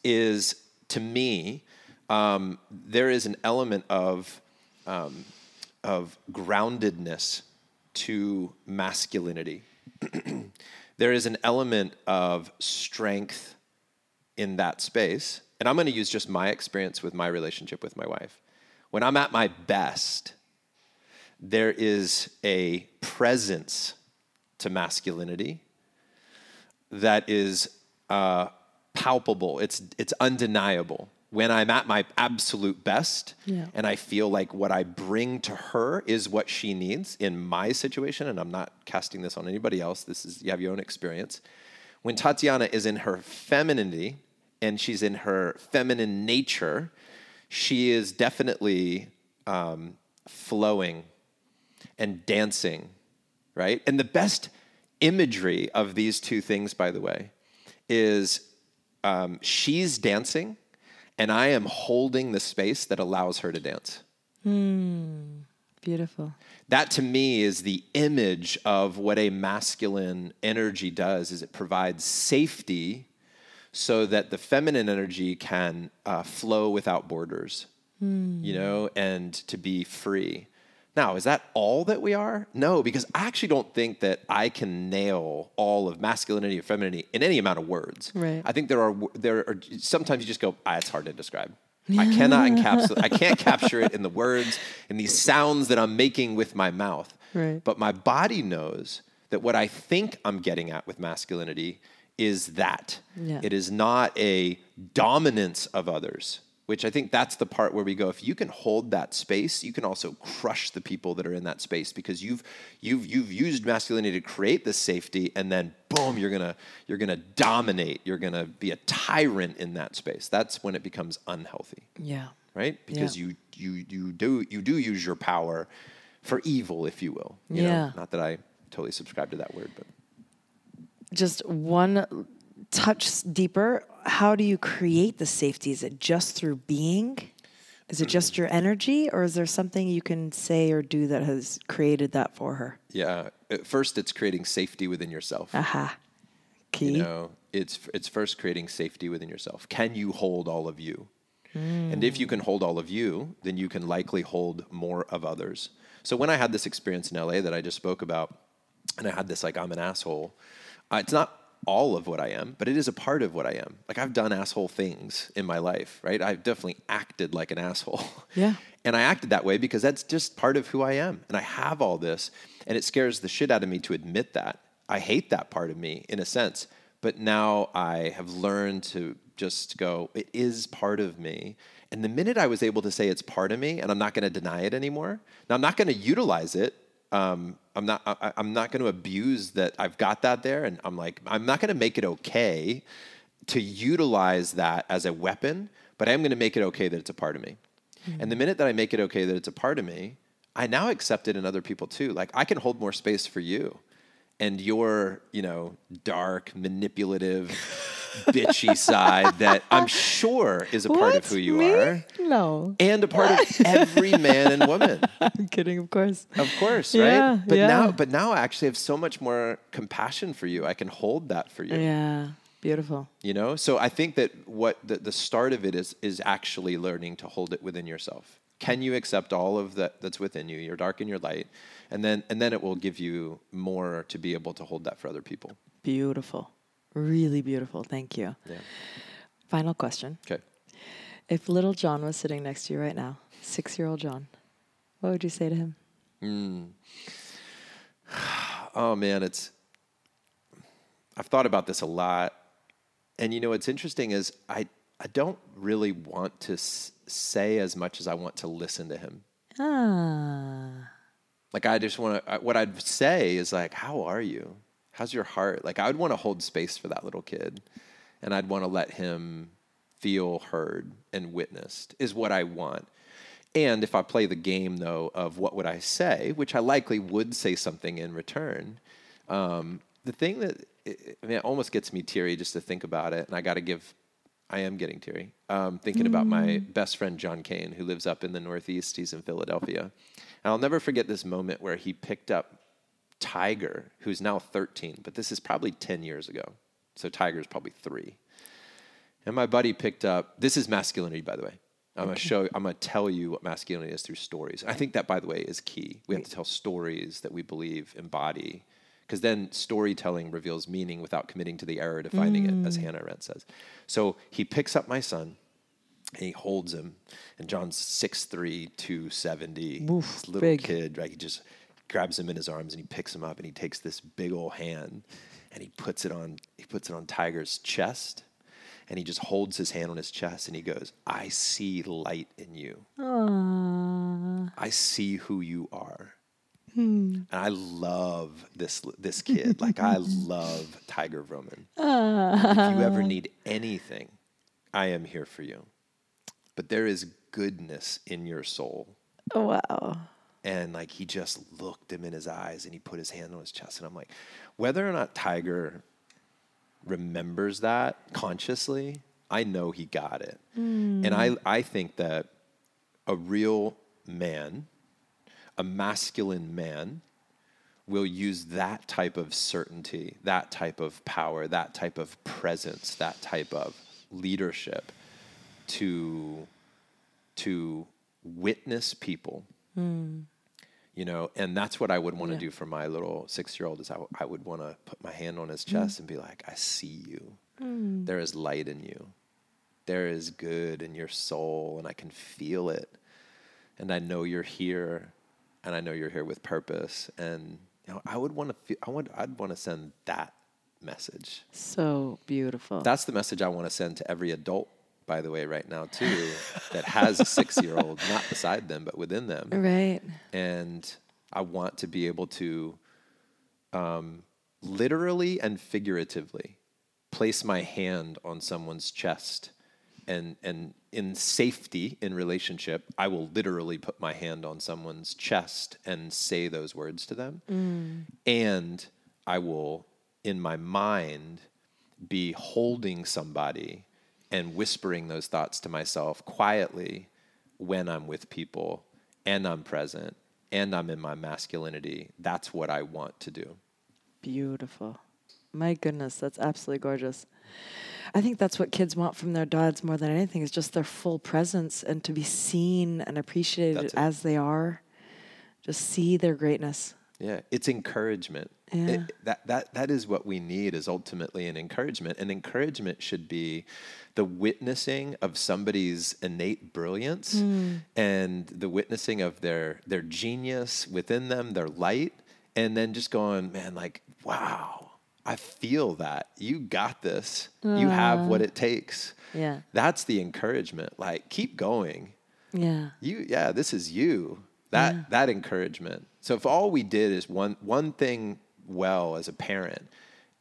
is to me, um, there is an element of um, of groundedness to masculinity. there is an element of strength in that space. And I'm going to use just my experience with my relationship with my wife. When I'm at my best, there is a presence to masculinity that is uh, palpable. It's it's undeniable. When I'm at my absolute best, Yeah. and I feel like what I bring to her is what she needs in my situation, and I'm not casting this on anybody else. This is you have your own experience. When Tatiana is in her femininity and she's in her feminine nature, she is definitely um, flowing and dancing, right? And the best imagery of these two things, by the way, is um, she's dancing and I am holding the space that allows her to dance. Beautiful. That to me is the image of what a masculine energy does is it provides safety so that the feminine energy can uh, flow without borders, you know, and to be free. Now, is that all that we are? No, because I actually don't think that I can nail all of masculinity or femininity in any amount of words. Right. I think there are there are sometimes you just go, ah, it's hard to describe. I cannot encapsulate. I can't capture it in the words in these sounds that I'm making with my mouth. Right. But my body knows that what I think I'm getting at with masculinity is that. Yeah. It is not a dominance of others, which I think that's the part where we go. If you can hold that space, you can also crush the people that are in that space because you've you've you've used masculinity to create this safety, and then boom, you're gonna you're gonna dominate. You're gonna be a tyrant in that space. That's when it becomes unhealthy Yeah. right? Because Yeah. you you you do you do use your power for evil, if you will. You know? Yeah. Not that I totally subscribe to that word, but Just one touch deeper. How do you create the safety? Is it just through being? Is it just your energy, or is there something you can say or do that has created that for her? yeah. At first, it's creating safety within yourself. Aha. Key. You know, it's it's first creating safety within yourself. Can you hold all of you? And if you can hold all of you, then you can likely hold more of others. So when I had this experience in LA that I just spoke about, and I had this like I'm an asshole, uh, it's not all of what I am, but it is a part of what I am. Like I've done asshole things in my life, right? I've definitely acted like an asshole. Yeah. And I acted that way because that's just part of who I am. And I have all this. And it scares the shit out of me to admit that. I hate that part of me in a sense. But now I have learned to just go, it is part of me. And the minute I was able to say it's part of me and I'm not going to deny it anymore, now I'm not going to utilize it. Um, I'm not. I, I'm not going to abuse that I've got that there, and I'm like, I'm not going to make it okay to utilize that as a weapon, but I am going to make it okay that it's a part of me. And the minute that I make it okay that it's a part of me, I now accept it in other people too. Like I can hold more space for you and your, you know, dark, manipulative, bitchy side that I'm sure is a part of who you Me? are No. and a part of every man and woman. I'm kidding, of course. Of course, Yeah, right? But yeah. now but now I actually have so much more compassion for you. I can hold that for you. Yeah. Beautiful. You know? So I think that what the, the start of it is is actually learning to hold it within yourself. Can you accept all of that that's within you, your dark and your light? And then and then it will give you more to be able to hold that for other people. Beautiful. Really beautiful. Thank you. Yeah. Final question. Okay. If little Jon was sitting next to you right now, six year old Jon, what would you say to him? Oh man, it's I've thought about this a lot. And you know what's interesting is I I don't really want to s- say as much as I want to listen to him. Ah. Like I just want to. What I'd say is like, "How are you? How's your heart?" Like I would want to hold space for that little kid, and I'd want to let him feel heard and witnessed. Is what I want. And if I play the game though of what would I say, which I likely would say something in return. Um, the thing that it, I mean, it almost gets me teary just to think about it, and I got to give. I am getting teary. Um, thinking about my best friend John Kane, who lives up in the Northeast. He's in Philadelphia, and I'll never forget this moment where he picked up Tiger, who's now 13, but this is probably 10 years ago. So Tiger's probably three. And my buddy picked up, this is masculinity, by the way. I'm gonna show, I'm gonna tell you what masculinity is through stories. I think that, by the way, is key. We have to tell stories that we believe embody, because then storytelling reveals meaning without committing to the error defining it, as mm. Hannah Arendt says. So he picks up my son, and he holds him, and John's 6'3", 270, Oof, this little big. kid, right? He just grabs him in his arms and he picks him up and he takes this big old hand and he puts it on he puts it on Tiger's chest and he just holds his hand on his chest and he goes, I see light in you. Aww. I see who you are. Hmm. And I love this this kid. like I love Tiger Vroman. If you ever ah. need anything, I am here for you. But there is goodness in your soul. Wow. And like he just looked him in his eyes and he put his hand on his chest. And I'm like, whether or not Tiger remembers that consciously, I know he got it. And I, hmm. I think that a real man, a masculine man, will use that type of certainty, that type of power, that type of presence, that type of leadership to to witness people hmm. You know and that's what i would want to Yeah. do for my little six year old is I, w- I would want to put my hand on his mm. chest and be like i see you. Mm. There is light in you. There is good in your soul and i can feel it. And i know you're here and i know you're here with purpose. And you know i would want to feel i would i'd want to send that message. So beautiful. that's the message I want to send to every adult, by the way, right now, too, that has a six year old, not beside them, but within them. right. And I want to be able to um, literally and figuratively place my hand on someone's chest. And, and in safety in relationship, I will literally put my hand on someone's chest and say those words to them. And I will, in my mind, be holding somebody and whispering those thoughts to myself quietly when I'm with people and I'm present and I'm in my masculinity. That's what I want to do. Beautiful. My goodness, that's absolutely gorgeous. I think that's what kids want from their dads more than anything is just their full presence and to be seen and appreciated as they are. Just see their greatness. Yeah, it's encouragement. It- that that that is what we need is ultimately an encouragement. And encouragement should be the witnessing of somebody's innate brilliance mm. and the witnessing of their their genius within them, their light, and then just going, man, like, wow, I feel that. You got this. You have what uh. it takes. Yeah. That's the encouragement. Like, keep going Yeah. you yeah this is you that that encouragement so if all we did is one one thing well as a parent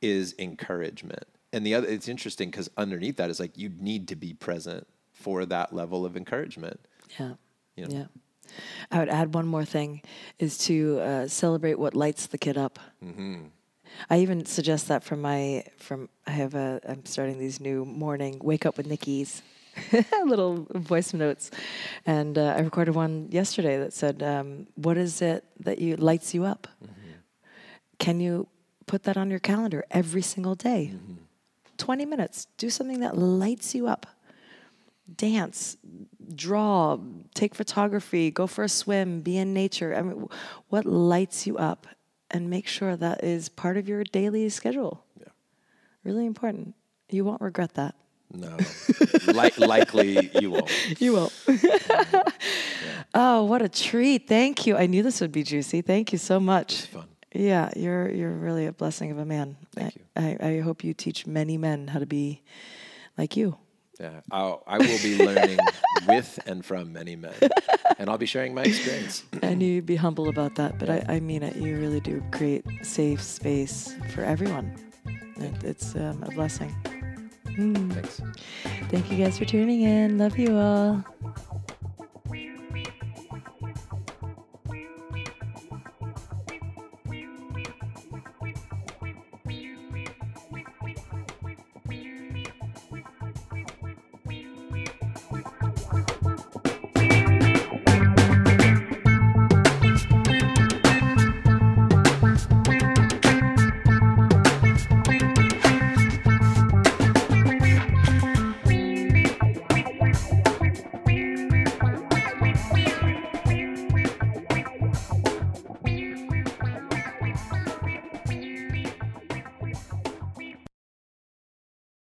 is encouragement and the other it's interesting because underneath that is like you need to be present for that level of encouragement Yeah. You know? Yeah. I would add one more thing is to uh, celebrate what lights the kid up. Mm-hmm. I even suggest that from my from I have a I'm starting these new morning wake up with Nikki's little voice notes, and uh, I recorded one yesterday that said, um, "What is it that you lights you up? Can you put that on your calendar every single day? Twenty minutes. Do something that lights you up." dance, draw, take photography, go for a swim, be in nature. I mean, what lights you up? And make sure that is part of your daily schedule. Yeah. Really important. You won't regret that. No Li- likely you won't You won't. Oh, what a treat. Thank you. I knew this would be juicy. Thank you so much. fun Yeah, you're you're really a blessing of a man. Thank I, you. I, I hope you teach many men how to be like you. yeah I'll, i will be learning with and from many men and i'll be sharing my experience and you'd be humble about that. But I, I mean it. You really do create safe space for everyone. It, it's um, a blessing. Mm. Thanks. Thank you guys for tuning in. Love you all.